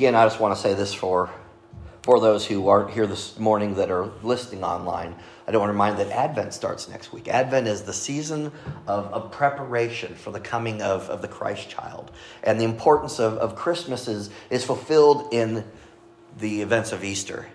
Again, I just want to say this for, for those who aren't here this morning that are listening online. I don't want to remind that Advent starts next week. Advent is the season of, of preparation for the coming of, of the Christ child. And the importance of, of Christmas is, is fulfilled in the events of Easter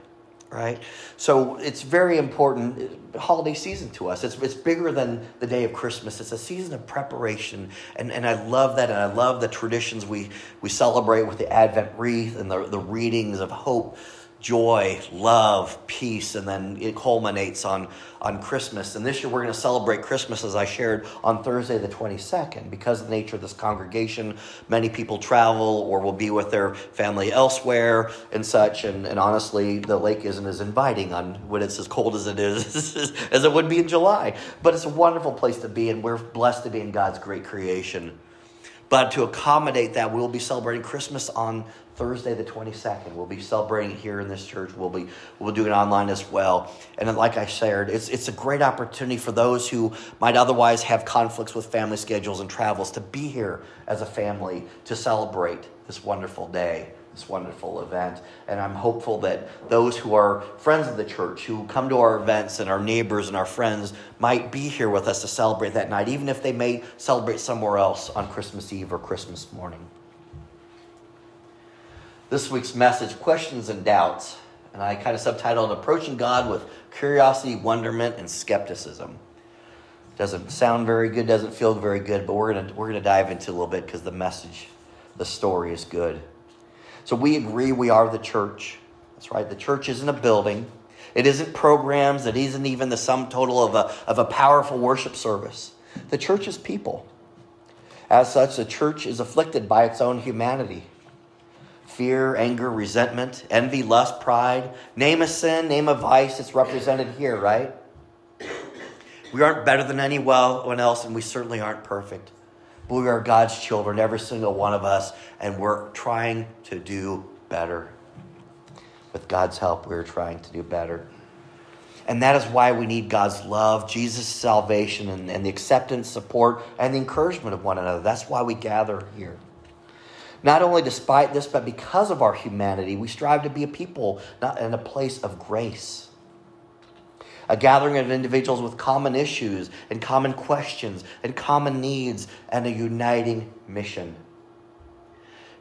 right? So it's very important holiday season to us. It's, it's bigger than the day of Christmas. It's a season of preparation. And, and I love that. And I love the traditions we, we celebrate with the Advent wreath and the, the readings of hope joy, love, peace, and then it culminates on, on Christmas. And this year we're going to celebrate Christmas, as I shared, on Thursday the 22nd. Because of the nature of this congregation, many people travel or will be with their family elsewhere and such. And, and honestly, the lake isn't as inviting on when it's as cold as it is as it would be in July. But it's a wonderful place to be, and we're blessed to be in God's great creation. But to accommodate that, we'll be celebrating Christmas on Thursday the 22nd. We'll be celebrating here in this church. We'll be we'll do it online as well. And like I shared, it's it's a great opportunity for those who might otherwise have conflicts with family schedules and travels to be here as a family to celebrate this wonderful day, this wonderful event. And I'm hopeful that those who are friends of the church, who come to our events and our neighbors and our friends might be here with us to celebrate that night, even if they may celebrate somewhere else on Christmas Eve or Christmas morning this week's message, Questions and Doubts. And I kind of subtitled Approaching God with Curiosity, Wonderment, and Skepticism. Doesn't sound very good, doesn't feel very good, but we're going to we're going to dive into a little bit because the message, the story is good. So we agree we are the church. That's right. The church isn't a building. It isn't programs. It isn't even the sum total of a, of a powerful worship service. The church is people. As such, the church is afflicted by its own humanity fear, anger, resentment, envy, lust, pride. Name a sin, name a vice. It's represented here, right? We aren't better than anyone else, and we certainly aren't perfect. But we are God's children, every single one of us, and we're trying to do better. With God's help, we're trying to do better. And that is why we need God's love, Jesus' salvation, and, and the acceptance, support, and the encouragement of one another. That's why we gather here. Not only despite this, but because of our humanity, we strive to be a people not in a place of grace. A gathering of individuals with common issues and common questions and common needs and a uniting mission.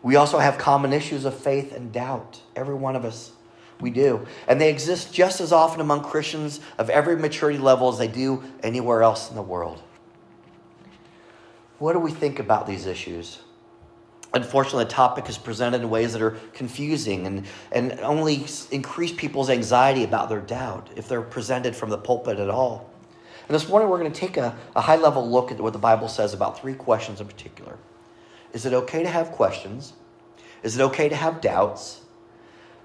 We also have common issues of faith and doubt. Every one of us, we do. And they exist just as often among Christians of every maturity level as they do anywhere else in the world. What do we think about these issues? Unfortunately, the topic is presented in ways that are confusing and, and only increase people's anxiety about their doubt if they're presented from the pulpit at all. And this morning, we're going to take a, a high level look at what the Bible says about three questions in particular. Is it okay to have questions? Is it okay to have doubts?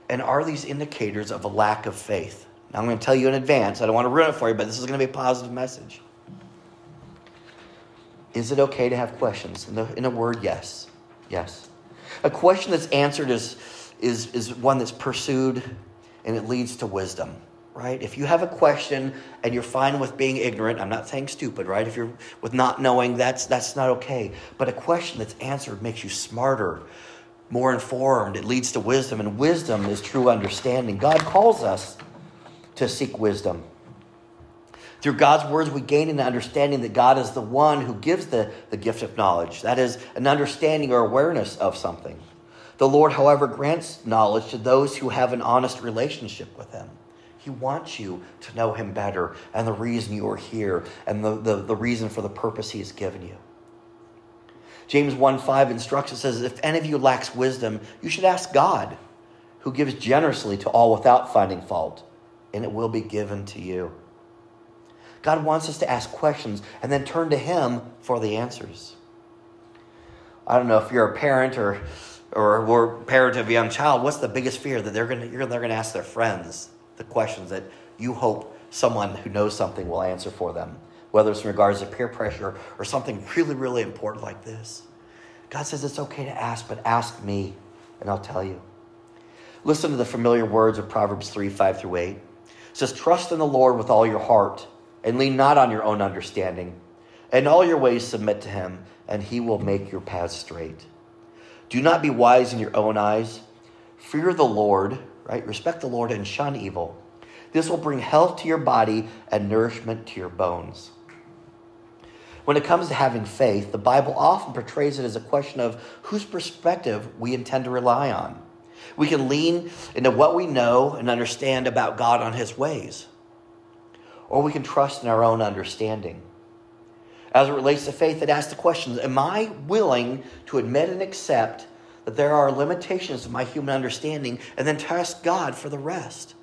And are these indicators of a lack of faith? Now, I'm going to tell you in advance, I don't want to ruin it for you, but this is going to be a positive message. Is it okay to have questions? In, in a word, yes. Yes. A question that's answered is, is, is one that's pursued and it leads to wisdom, right? If you have a question and you're fine with being ignorant, I'm not saying stupid, right? If you're with not knowing, that's, that's not okay. But a question that's answered makes you smarter, more informed. It leads to wisdom, and wisdom is true understanding. God calls us to seek wisdom. Through God's words, we gain an understanding that God is the one who gives the, the gift of knowledge. That is, an understanding or awareness of something. The Lord, however, grants knowledge to those who have an honest relationship with Him. He wants you to know Him better and the reason you are here and the, the, the reason for the purpose He has given you. James 1 5 instructs us says, If any of you lacks wisdom, you should ask God, who gives generously to all without finding fault, and it will be given to you. God wants us to ask questions and then turn to Him for the answers. I don't know if you're a parent or or we're parent of a young child, what's the biggest fear that they're gonna they're gonna ask their friends the questions that you hope someone who knows something will answer for them, whether it's in regards to peer pressure or something really, really important like this. God says it's okay to ask, but ask me, and I'll tell you. Listen to the familiar words of Proverbs 3 5 through 8. It says, Trust in the Lord with all your heart and lean not on your own understanding. In all your ways submit to him, and he will make your paths straight. Do not be wise in your own eyes. Fear the Lord, right? Respect the Lord and shun evil. This will bring health to your body and nourishment to your bones. When it comes to having faith, the Bible often portrays it as a question of whose perspective we intend to rely on. We can lean into what we know and understand about God on His ways, or we can trust in our own understanding. As it relates to faith, it asks the question Am I willing to admit and accept that there are limitations of my human understanding and then trust God for the rest?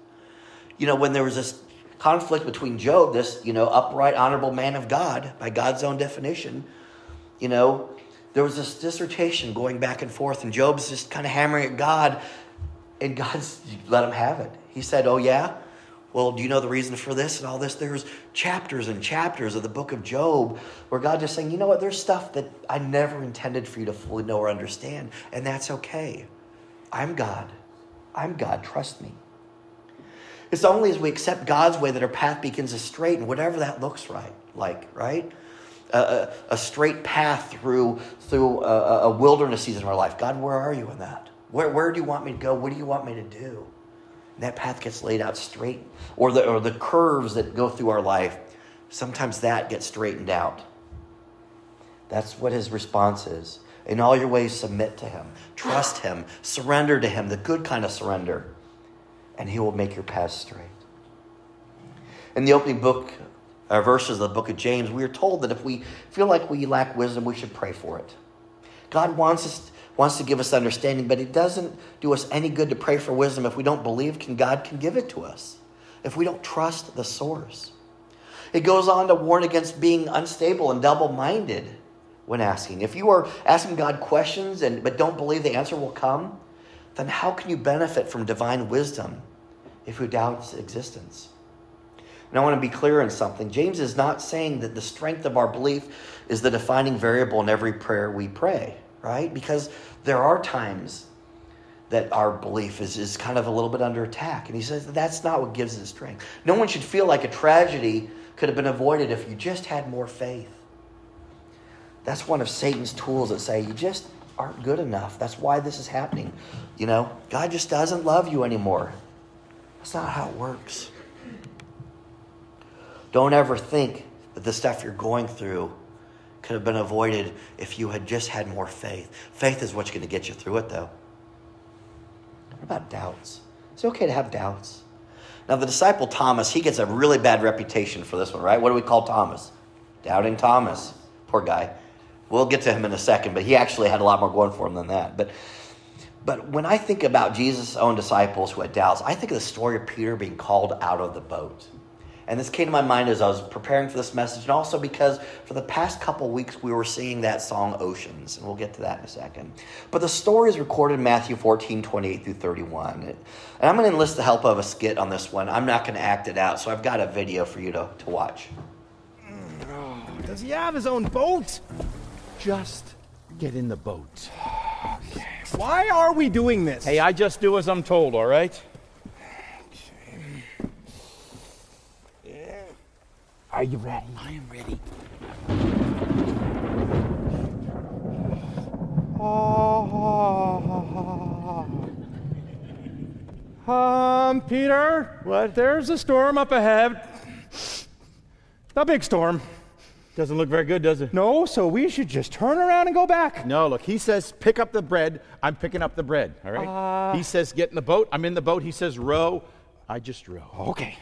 You know, when there was this conflict between Job, this, you know, upright, honorable man of God, by God's own definition, you know, there was this dissertation going back and forth, and Job's just kind of hammering at God, and God's let him have it. He said, Oh, yeah? Well, do you know the reason for this and all this? There's chapters and chapters of the book of Job where God just saying, you know what, there's stuff that I never intended for you to fully know or understand, and that's okay. I'm God. I'm God. Trust me. It's only as we accept God's way that our path begins to straighten, whatever that looks right, like, right? A, a, straight path through through a, a, wilderness season of our life. God, where are you in that? Where, where do you want me to go? What do you want me to do? That path gets laid out straight, or the, or the curves that go through our life, sometimes that gets straightened out. That's what his response is. In all your ways, submit to him, trust him, surrender to him, the good kind of surrender and he will make your path straight. In the opening book, uh, verses of the book of James, we are told that if we feel like we lack wisdom, we should pray for it. God wants us wants to give us understanding, but it doesn't do us any good to pray for wisdom if we don't believe can God can give it to us. If we don't trust the source. It goes on to warn against being unstable and double-minded when asking. If you are asking God questions and but don't believe the answer will come, then how can you benefit from divine wisdom if you doubt its existence? And I want to be clear on something. James is not saying that the strength of our belief is the defining variable in every prayer we pray, right? Because there are times that our belief is, is kind of a little bit under attack. And he says that's not what gives us strength. No one should feel like a tragedy could have been avoided if you just had more faith. That's one of Satan's tools that say you just aren't good enough. That's why this is happening. You know, God just doesn't love you anymore. That's not how it works. Don't ever think that the stuff you're going through could have been avoided if you had just had more faith. Faith is what's going to get you through it, though. What about doubts? It's okay to have doubts. Now, the disciple Thomas, he gets a really bad reputation for this one, right? What do we call Thomas? Doubting Thomas. Poor guy. We'll get to him in a second, but he actually had a lot more going for him than that. But but when I think about Jesus' own disciples who had doubts, I think of the story of Peter being called out of the boat. And this came to my mind as I was preparing for this message, and also because for the past couple weeks we were singing that song Oceans, and we'll get to that in a second. But the story is recorded in Matthew 14, 28 through 31. And I'm going to enlist the help of a skit on this one. I'm not going to act it out, so I've got a video for you to, to watch. Oh, does he have his own boat? Just get in the boat. Okay. Why are we doing this? Hey, I just do as I'm told, all right? Are you ready? I am ready. Um, Peter. What? There's a storm up ahead. A big storm. Doesn't look very good, does it? No, so we should just turn around and go back. No, look, he says pick up the bread. I'm picking up the bread, all right? Uh, he says get in the boat. I'm in the boat. He says row. I just row. Okay.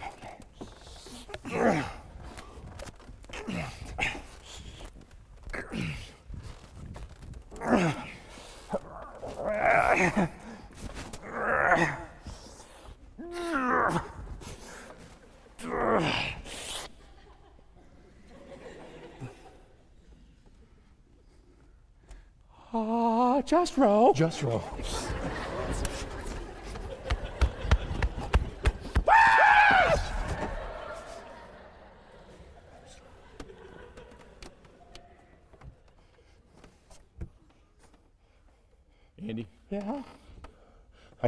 Uh, Uh, just row. Just row.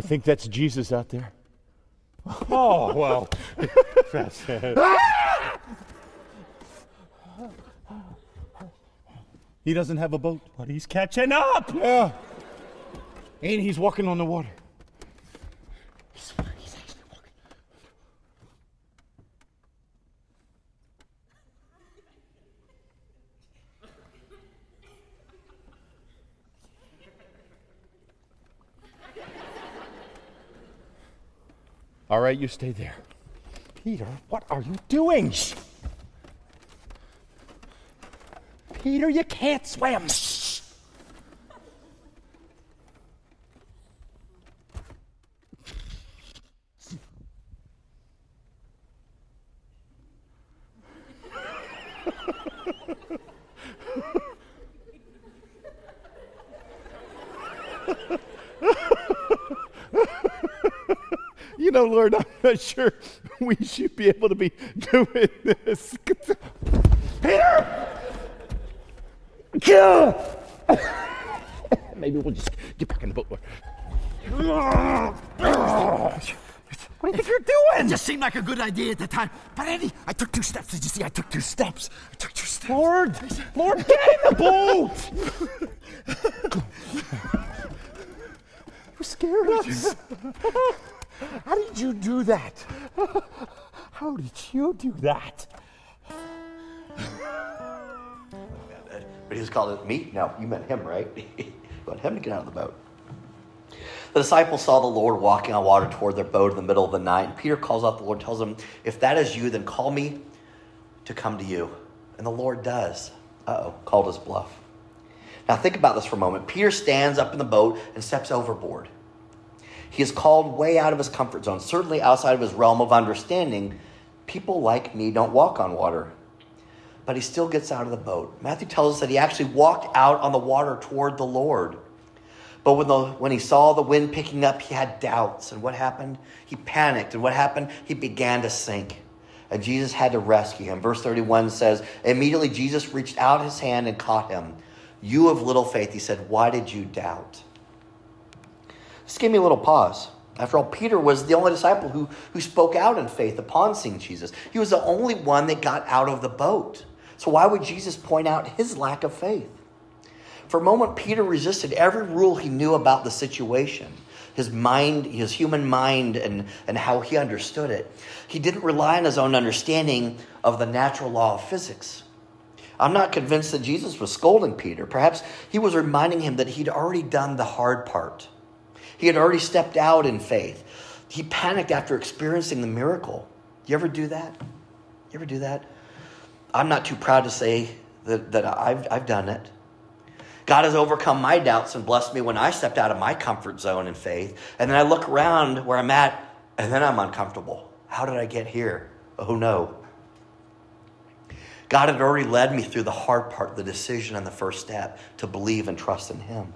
Think that's Jesus out there. Oh, well. that's it. He doesn't have a boat. But he's catching up. Yeah. And he's walking on the water. Right, you stay there. Peter, what are you doing? Peter, you can't swim. you know, Lord, I'm not sure we should be able to be doing this. Peter! Kill! Maybe we'll just get back in the boat. What do you think you're doing? It just seemed like a good idea at the time. But Andy, I took two steps. Did you see? I took two steps. I took two steps. Lord, Lord, get in the boat! you scared us. How did you do that? How did you do that? But he just called it me? No, you meant him, right? you want him to get out of the boat. The disciples saw the Lord walking on water toward their boat in the middle of the night. And Peter calls out the Lord, tells him, If that is you, then call me to come to you. And the Lord does. Oh, called his bluff. Now think about this for a moment. Peter stands up in the boat and steps overboard. He is called way out of his comfort zone, certainly outside of his realm of understanding. People like me don't walk on water. But he still gets out of the boat. Matthew tells us that he actually walked out on the water toward the Lord. But when, the, when he saw the wind picking up, he had doubts. And what happened? He panicked. And what happened? He began to sink. And Jesus had to rescue him. Verse 31 says, Immediately Jesus reached out his hand and caught him. You of little faith, he said, why did you doubt? Just give me a little pause. After all, Peter was the only disciple who, who spoke out in faith upon seeing Jesus. He was the only one that got out of the boat. So why would Jesus point out his lack of faith? For a moment, Peter resisted every rule he knew about the situation his mind, his human mind, and, and how he understood it. He didn't rely on his own understanding of the natural law of physics. I'm not convinced that Jesus was scolding Peter. Perhaps he was reminding him that he'd already done the hard part. He had already stepped out in faith. He panicked after experiencing the miracle. You ever do that? You ever do that? I'm not too proud to say that, that I've, I've done it. God has overcome my doubts and blessed me when I stepped out of my comfort zone in faith. And then I look around where I'm at, and then I'm uncomfortable. How did I get here? Oh no. God had already led me through the hard part, the decision and the first step to believe and trust in Him.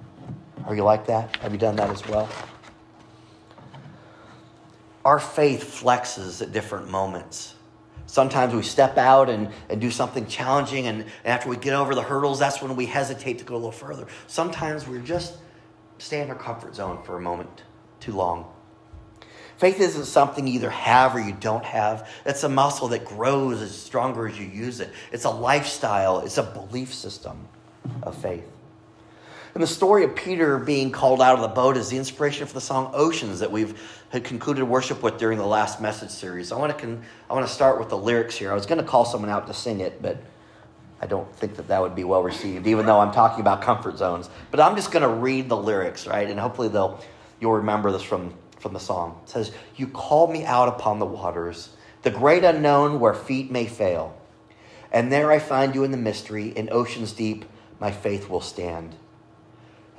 Are you like that? Have you done that as well? Our faith flexes at different moments. Sometimes we step out and, and do something challenging, and, after we get over the hurdles, that's when we hesitate to go a little further. Sometimes we're just stay in our comfort zone for a moment too long. Faith isn't something you either have or you don't have. It's a muscle that grows as stronger as you use it. It's a lifestyle, it's a belief system of faith. And the story of Peter being called out of the boat is the inspiration for the song Oceans that we've had concluded worship with during the last message series. I want to, con- I want to start with the lyrics here. I was going to call someone out to sing it, but I don't think that that would be well received, even though I'm talking about comfort zones. But I'm just going to read the lyrics, right? And hopefully they'll, you'll remember this from, from the song. It says, You called me out upon the waters, the great unknown where feet may fail. And there I find you in the mystery, in oceans deep, my faith will stand.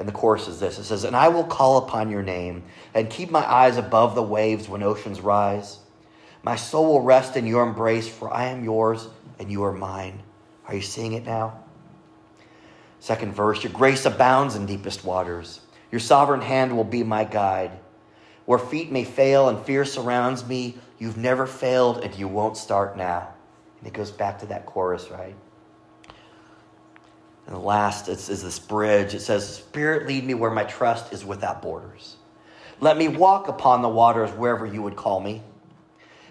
And the chorus is this it says, And I will call upon your name and keep my eyes above the waves when oceans rise. My soul will rest in your embrace, for I am yours and you are mine. Are you seeing it now? Second verse Your grace abounds in deepest waters. Your sovereign hand will be my guide. Where feet may fail and fear surrounds me, you've never failed and you won't start now. And it goes back to that chorus, right? And the last is, is this bridge. It says, Spirit, lead me where my trust is without borders. Let me walk upon the waters wherever you would call me.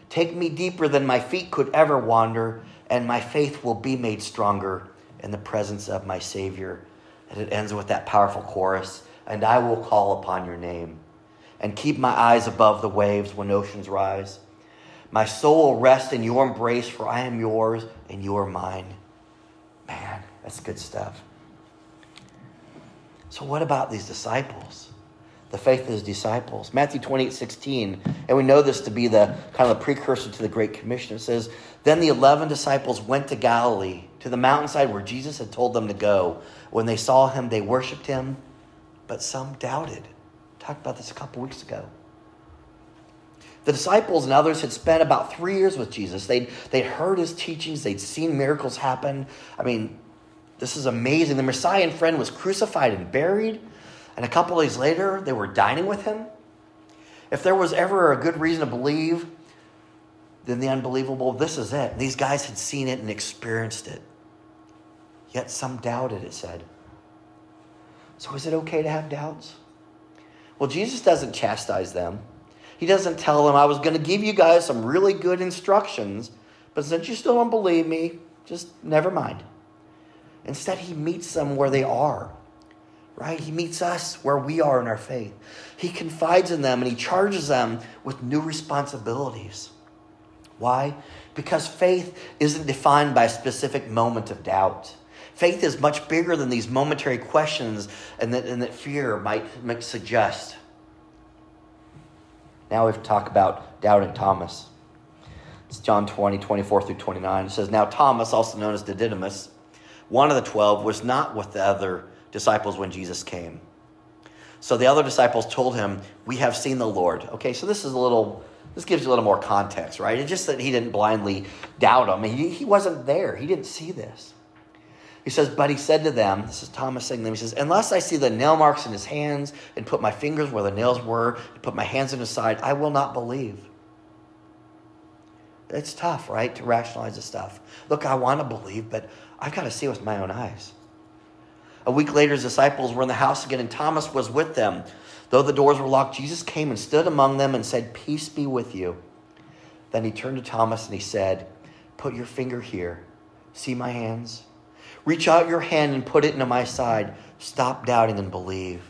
Take me deeper than my feet could ever wander, and my faith will be made stronger in the presence of my Savior. And it ends with that powerful chorus And I will call upon your name and keep my eyes above the waves when oceans rise. My soul will rest in your embrace, for I am yours and you are mine. Man, that's good stuff. So, what about these disciples? the faith of his disciples. Matthew 28 16, and we know this to be the kind of the precursor to the Great Commission. It says, Then the 11 disciples went to Galilee, to the mountainside where Jesus had told them to go. When they saw him, they worshiped him, but some doubted. Talked about this a couple weeks ago. The disciples and others had spent about three years with Jesus. They'd, they'd heard his teachings, they'd seen miracles happen. I mean, this is amazing. The Messiah and friend was crucified and buried, and a couple days later, they were dining with him. If there was ever a good reason to believe, then the unbelievable, this is it. These guys had seen it and experienced it. Yet some doubted, it said. So is it okay to have doubts? Well, Jesus doesn't chastise them. He doesn't tell them, I was going to give you guys some really good instructions, but since you still don't believe me, just never mind. Instead, he meets them where they are, right? He meets us where we are in our faith. He confides in them and he charges them with new responsibilities. Why? Because faith isn't defined by a specific moment of doubt. Faith is much bigger than these momentary questions and that, and that fear might, might suggest. Now we have to talk about doubting Thomas. It's John 20, 24 through 29. It says, Now Thomas, also known as Didymus, one of the twelve, was not with the other disciples when Jesus came. So the other disciples told him, We have seen the Lord. Okay, so this is a little, this gives you a little more context, right? It's just that he didn't blindly doubt him. He, he wasn't there, he didn't see this. He says, But he said to them, This is Thomas saying to them, He says, Unless I see the nail marks in his hands and put my fingers where the nails were and put my hands in his side, I will not believe. It's tough, right, to rationalize this stuff. Look, I want to believe, but I've got to see with my own eyes. A week later, his disciples were in the house again, and Thomas was with them. Though the doors were locked, Jesus came and stood among them and said, Peace be with you. Then he turned to Thomas and he said, Put your finger here. See my hands? Reach out your hand and put it into my side. Stop doubting and believe.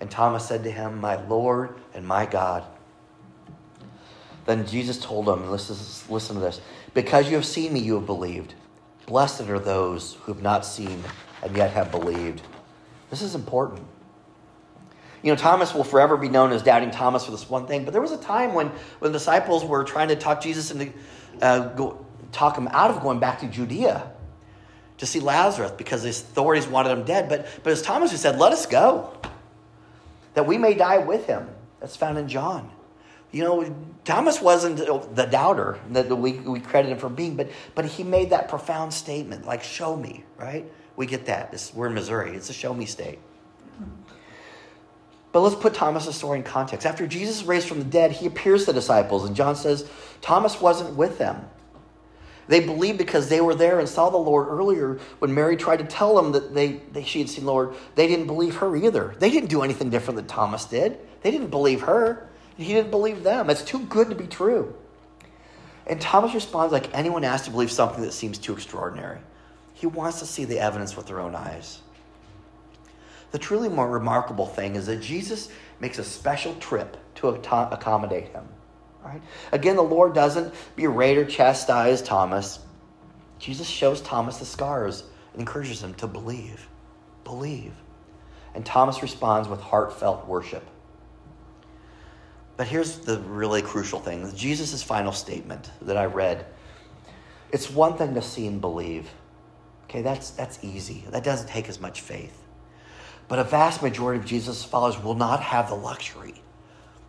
And Thomas said to him, My Lord and my God. Then Jesus told him, listen, listen to this, because you have seen me, you have believed. Blessed are those who have not seen and yet have believed. This is important. You know, Thomas will forever be known as doubting Thomas for this one thing, but there was a time when, when the disciples were trying to talk Jesus into, uh, go, talk him out of going back to Judea to see Lazarus because the authorities wanted him dead. But, but it's Thomas who said, Let us go, that we may die with him. That's found in John. You know, Thomas wasn't the doubter that we, we credit him for being, but, but he made that profound statement, like, show me, right? We get that. This, we're in Missouri. It's a show me state. But let's put Thomas' story in context. After Jesus raised from the dead, he appears to the disciples, and John says Thomas wasn't with them. They believed because they were there and saw the Lord earlier when Mary tried to tell them that they, they, she had seen the Lord. They didn't believe her either. They didn't do anything different than Thomas did. They didn't believe her. He didn't believe them. It's too good to be true. And Thomas responds like anyone asked to believe something that seems too extraordinary. He wants to see the evidence with their own eyes. The truly more remarkable thing is that Jesus makes a special trip to accommodate him. Right? Again, the Lord doesn't berate or chastise Thomas. Jesus shows Thomas the scars and encourages him to believe. Believe. And Thomas responds with heartfelt worship. But here's the really crucial thing Jesus' final statement that I read. It's one thing to see and believe. Okay, that's, that's easy. That doesn't take as much faith. But a vast majority of Jesus' followers will not have the luxury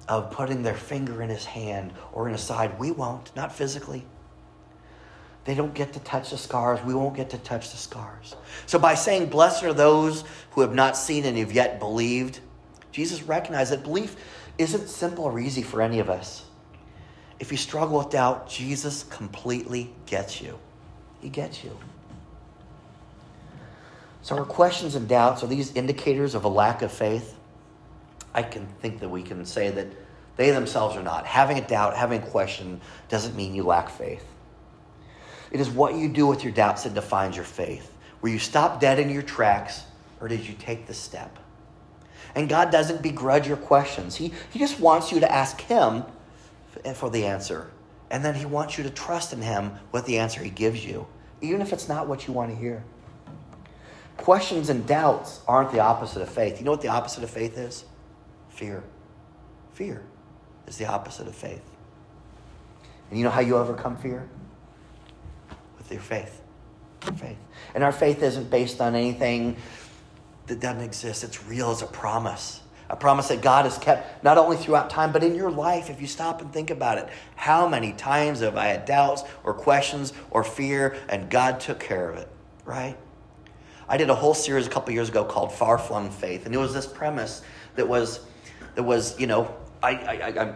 of putting their finger in his hand or in his side. We won't, not physically. They don't get to touch the scars. We won't get to touch the scars. So, by saying, Blessed are those who have not seen and have yet believed, Jesus recognized that belief isn't simple or easy for any of us. If you struggle with doubt, Jesus completely gets you. He gets you. So, our questions and doubts are these indicators of a lack of faith? I can think that we can say that they themselves are not. Having a doubt, having a question, doesn't mean you lack faith. It is what you do with your doubts that defines your faith. Were you stop dead in your tracks, or did you take the step? And God doesn't begrudge your questions. He, he just wants you to ask Him for the answer. And then He wants you to trust in Him with the answer He gives you, even if it's not what you want to hear. Questions and doubts aren't the opposite of faith. You know what the opposite of faith is? Fear. Fear is the opposite of faith. And you know how you overcome fear? With your faith. Faith. And our faith isn't based on anything that doesn't exist. It's real as a promise. A promise that God has kept not only throughout time, but in your life. If you stop and think about it, how many times have I had doubts or questions or fear, and God took care of it, right? I did a whole series a couple years ago called Far Flung Faith, and it was this premise that was, that was, you know, I, I,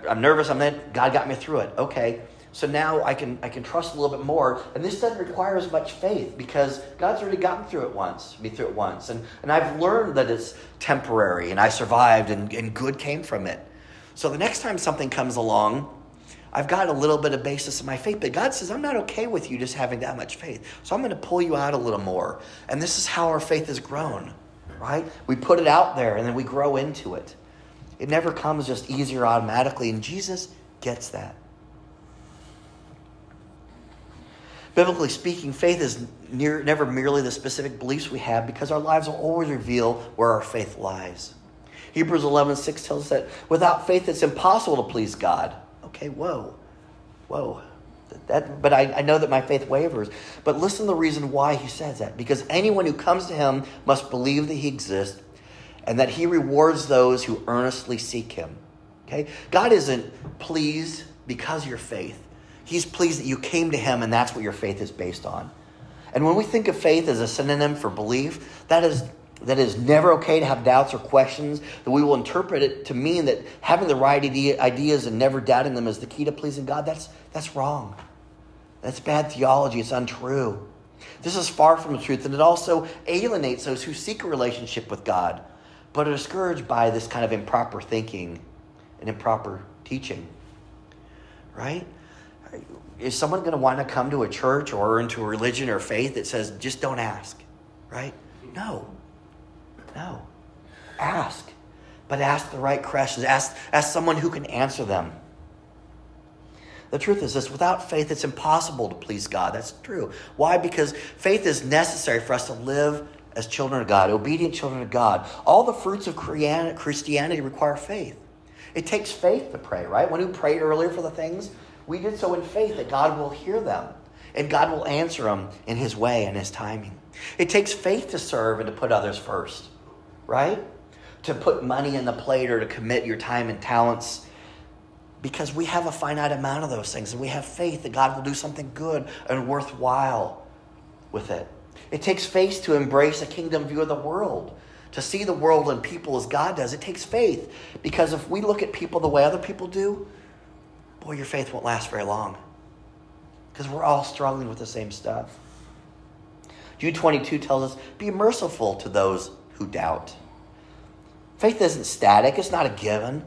I, am nervous. I'm in. God got me through it. Okay, so now I can I can trust a little bit more, and this doesn't require as much faith because God's already gotten through it once, me through it once, and and I've learned that it's temporary, and I survived, and, and good came from it. So the next time something comes along, I've got a little bit of basis in my faith, but God says I'm not okay with you just having that much faith, so I'm going to pull you out a little more, and this is how our faith has grown, right? We put it out there, and then we grow into it. It never comes just easier automatically, and Jesus gets that. Biblically speaking, faith is near, never merely the specific beliefs we have because our lives will always reveal where our faith lies. Hebrews 11 6 tells us that without faith it's impossible to please God. Okay, whoa, whoa. That, but I, I know that my faith wavers. But listen to the reason why he says that. Because anyone who comes to him must believe that he exists and that he rewards those who earnestly seek him. Okay? God isn't pleased because of your faith. He's pleased that you came to him and that's what your faith is based on. And when we think of faith as a synonym for belief, that is that is never okay to have doubts or questions, that we will interpret it to mean that having the right ideas and never doubting them is the key to pleasing God. That's, that's wrong. That's bad theology. It's untrue. This is far from the truth, and it also alienates those who seek a relationship with God but are discouraged by this kind of improper thinking and improper teaching. Right? Is someone going to want to come to a church or into a religion or faith that says, just don't ask? Right? No. No. Ask. But ask the right questions. Ask, ask someone who can answer them. The truth is this without faith, it's impossible to please God. That's true. Why? Because faith is necessary for us to live as children of God, obedient children of God. All the fruits of Christianity require faith. It takes faith to pray, right? When we prayed earlier for the things, we did so in faith that God will hear them and God will answer them in His way and His timing. It takes faith to serve and to put others first, right? To put money in the plate or to commit your time and talents because we have a finite amount of those things and we have faith that God will do something good and worthwhile with it. It takes faith to embrace a kingdom view of the world, to see the world and people as God does. It takes faith because if we look at people the way other people do, boy, your faith won't last very long because we're all struggling with the same stuff. Jude 22 tells us, Be merciful to those who doubt. Faith isn't static, it's not a given.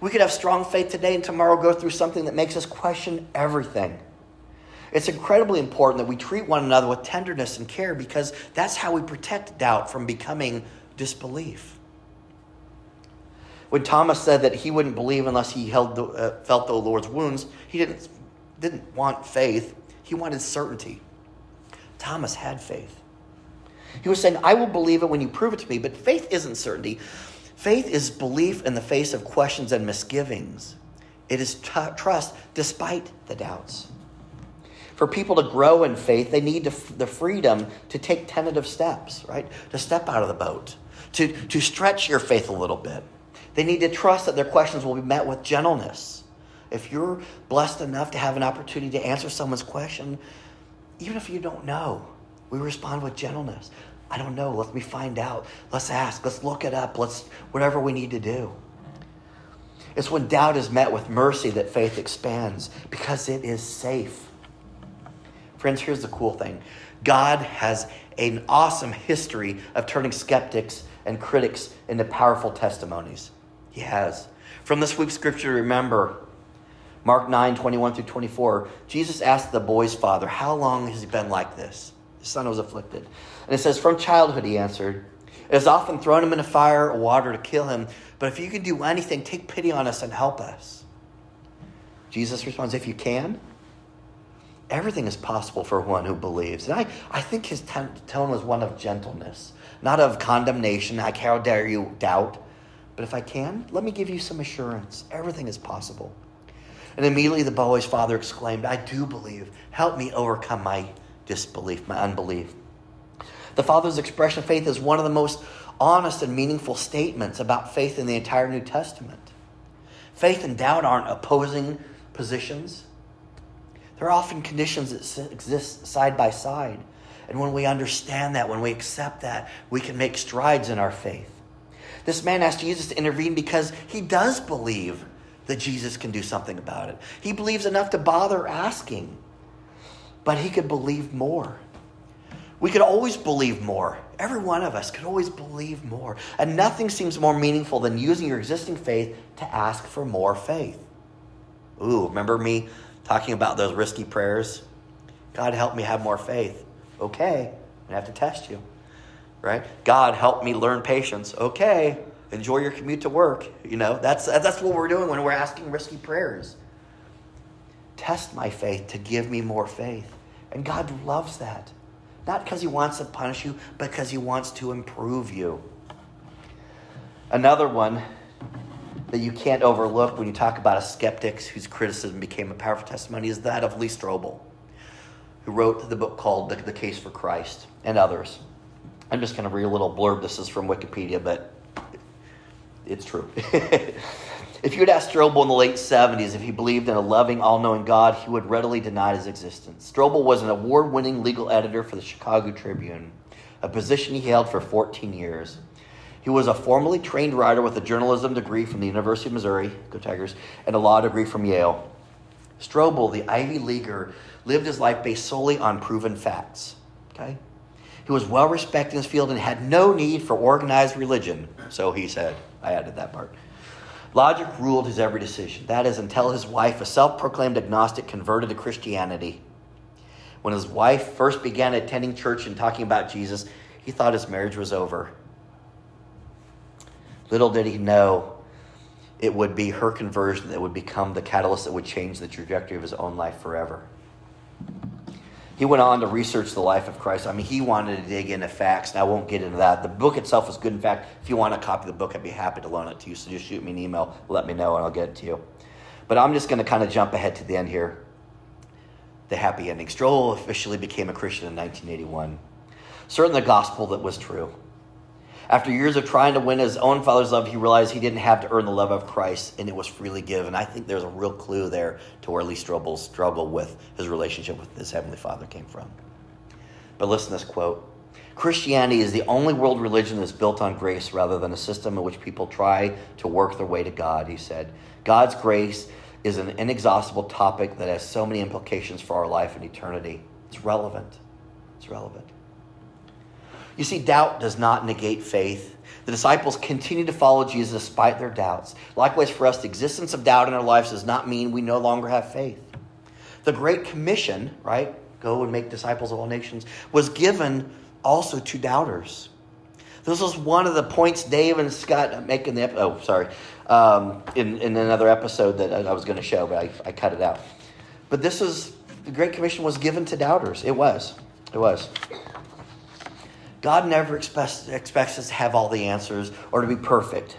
We could have strong faith today and tomorrow go through something that makes us question everything. It's incredibly important that we treat one another with tenderness and care because that's how we protect doubt from becoming disbelief. When Thomas said that he wouldn't believe unless he held the, uh, felt the Lord's wounds, he didn't, didn't want faith, he wanted certainty. Thomas had faith. He was saying, I will believe it when you prove it to me, but faith isn't certainty. Faith is belief in the face of questions and misgivings. It is t- trust despite the doubts. For people to grow in faith, they need the freedom to take tentative steps, right? To step out of the boat, to, to stretch your faith a little bit. They need to trust that their questions will be met with gentleness. If you're blessed enough to have an opportunity to answer someone's question, even if you don't know, we respond with gentleness. I don't know. Let me find out. Let's ask. Let's look it up. Let's whatever we need to do. It's when doubt is met with mercy that faith expands because it is safe. Friends, here's the cool thing God has an awesome history of turning skeptics and critics into powerful testimonies. He has. From this week's scripture, remember Mark 9 21 through 24. Jesus asked the boy's father, How long has he been like this? His son was afflicted. And it says, From childhood, he answered. It has often thrown him in into fire or water to kill him. But if you can do anything, take pity on us and help us. Jesus responds, If you can, everything is possible for one who believes. And I, I think his tone was one of gentleness, not of condemnation, like how dare you doubt, But if I can, let me give you some assurance. Everything is possible. And immediately the boy's father exclaimed, I do believe. Help me overcome my disbelief, my unbelief. The father's expression of faith is one of the most honest and meaningful statements about faith in the entire New Testament. Faith and doubt aren't opposing positions, they're often conditions that exist side by side. And when we understand that, when we accept that, we can make strides in our faith. This man asked Jesus to intervene because he does believe that Jesus can do something about it. He believes enough to bother asking, but he could believe more. We could always believe more. Every one of us could always believe more. And nothing seems more meaningful than using your existing faith to ask for more faith. Ooh, remember me talking about those risky prayers? God, help me have more faith. Okay, I have to test you. Right? God, help me learn patience. Okay, enjoy your commute to work. You know, that's, that's what we're doing when we're asking risky prayers. Test my faith to give me more faith. And God loves that. Not because he wants to punish you, but because he wants to improve you. Another one that you can't overlook when you talk about a skeptic whose criticism became a powerful testimony is that of Lee Strobel, who wrote the book called The, the Case for Christ and others. I'm just going to read a little blurb. This is from Wikipedia, but it's true. if you had asked Strobel in the late 70s if he believed in a loving, all knowing God, he would readily deny his existence. Strobel was an award winning legal editor for the Chicago Tribune, a position he held for 14 years. He was a formally trained writer with a journalism degree from the University of Missouri, go Tigers, and a law degree from Yale. Strobel, the Ivy Leaguer, lived his life based solely on proven facts. Okay? He was well respected in his field and had no need for organized religion, so he said. I added that part. Logic ruled his every decision. That is, until his wife, a self proclaimed agnostic, converted to Christianity. When his wife first began attending church and talking about Jesus, he thought his marriage was over. Little did he know it would be her conversion that would become the catalyst that would change the trajectory of his own life forever. He went on to research the life of Christ. I mean, he wanted to dig into facts, and I won't get into that. The book itself is good. In fact, if you want a copy of the book, I'd be happy to loan it to you. So just shoot me an email, let me know, and I'll get it to you. But I'm just going to kind of jump ahead to the end here. The happy ending. Strobel officially became a Christian in 1981. Certain the gospel that was true. After years of trying to win his own father's love, he realized he didn't have to earn the love of Christ, and it was freely given. I think there's a real clue there to where Lee Strobel's struggle with his relationship with his heavenly father came from. But listen to this quote Christianity is the only world religion that's built on grace rather than a system in which people try to work their way to God, he said. God's grace is an inexhaustible topic that has so many implications for our life and eternity. It's relevant. It's relevant. You see, doubt does not negate faith. The disciples continue to follow Jesus despite their doubts. Likewise, for us, the existence of doubt in our lives does not mean we no longer have faith. The Great Commission, right? Go and make disciples of all nations, was given also to doubters. This was one of the points Dave and Scott make in the oh sorry um, in in another episode that I was going to show, but I, I cut it out. But this is the Great Commission was given to doubters. It was, it was. God never expects, expects us to have all the answers or to be perfect.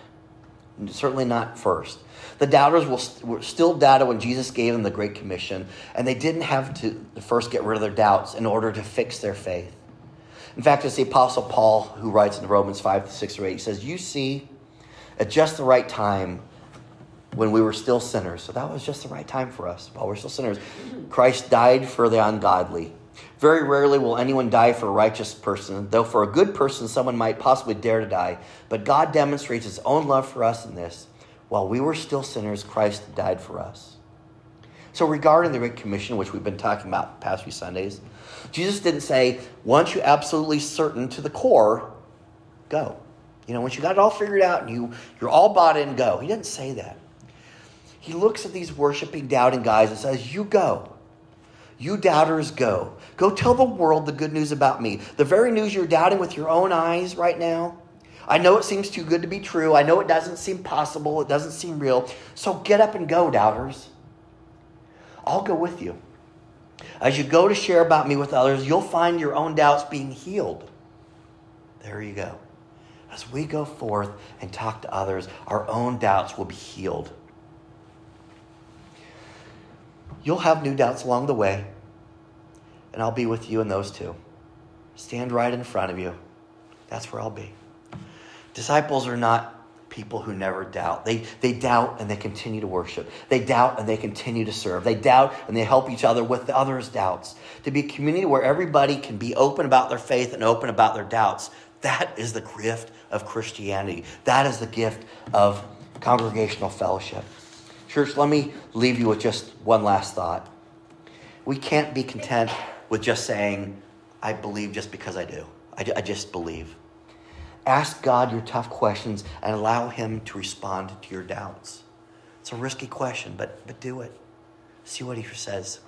Certainly not first. The doubters will, were still doubted when Jesus gave them the Great Commission, and they didn't have to first get rid of their doubts in order to fix their faith. In fact, it's the Apostle Paul who writes in Romans 5 6 or 8. He says, You see, at just the right time, when we were still sinners, so that was just the right time for us while we're still sinners, Christ died for the ungodly. Very rarely will anyone die for a righteous person, though for a good person, someone might possibly dare to die. But God demonstrates his own love for us in this. While we were still sinners, Christ died for us. So, regarding the Great Commission, which we've been talking about the past few Sundays, Jesus didn't say, once you're absolutely certain to the core, go. You know, once you got it all figured out and you, you're all bought in, go. He didn't say that. He looks at these worshiping, doubting guys and says, You go. You doubters go. Go tell the world the good news about me. The very news you're doubting with your own eyes right now. I know it seems too good to be true. I know it doesn't seem possible. It doesn't seem real. So get up and go, doubters. I'll go with you. As you go to share about me with others, you'll find your own doubts being healed. There you go. As we go forth and talk to others, our own doubts will be healed. You'll have new doubts along the way, and I'll be with you in those too. Stand right in front of you. That's where I'll be. Disciples are not people who never doubt. They, they doubt and they continue to worship. They doubt and they continue to serve. They doubt and they help each other with the others' doubts. To be a community where everybody can be open about their faith and open about their doubts. That is the gift of Christianity. That is the gift of congregational fellowship. Church, let me leave you with just one last thought. We can't be content with just saying, I believe just because I do. I, I just believe. Ask God your tough questions and allow Him to respond to your doubts. It's a risky question, but, but do it. See what He says.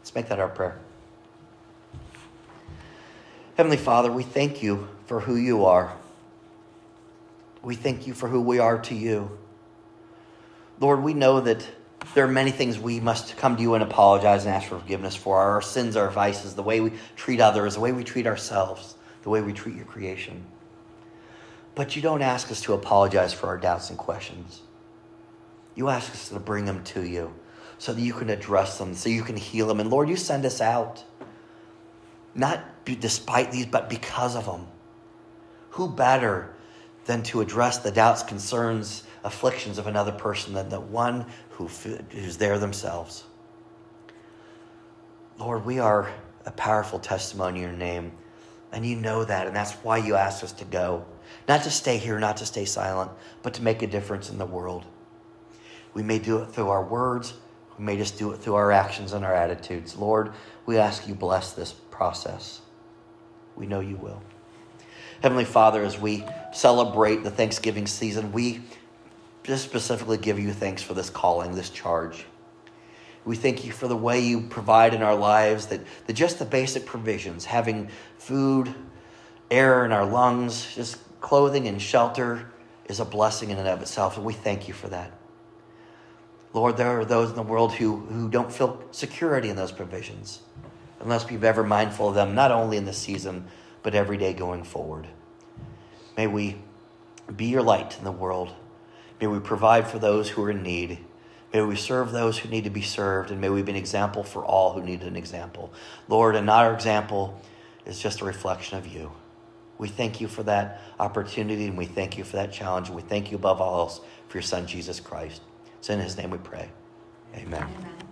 Let's make that our prayer. Heavenly Father, we thank you for who you are. We thank you for who we are to you. Lord, we know that there are many things we must come to you and apologize and ask for forgiveness for our sins, our vices, the way we treat others, the way we treat ourselves, the way we treat your creation. But you don't ask us to apologize for our doubts and questions. You ask us to bring them to you so that you can address them, so you can heal them. And Lord, you send us out, not despite these, but because of them. Who better than to address the doubts, concerns, afflictions of another person than the one who, who's there themselves? Lord, we are a powerful testimony in your name, and you know that, and that's why you asked us to go. Not to stay here, not to stay silent, but to make a difference in the world. We may do it through our words, we may just do it through our actions and our attitudes. Lord, we ask you bless this process. We know you will. Heavenly Father, as we celebrate the Thanksgiving season, we just specifically give you thanks for this calling, this charge. We thank you for the way you provide in our lives, that, that just the basic provisions, having food, air in our lungs, just clothing and shelter, is a blessing in and of itself. And we thank you for that. Lord, there are those in the world who, who don't feel security in those provisions unless we've ever mindful of them, not only in this season, but every day going forward. May we be your light in the world. May we provide for those who are in need. May we serve those who need to be served, and may we be an example for all who need an example. Lord, and not our example is just a reflection of you. We thank you for that opportunity, and we thank you for that challenge, and we thank you above all else for your Son, Jesus Christ. It's in his name we pray. Amen. Amen.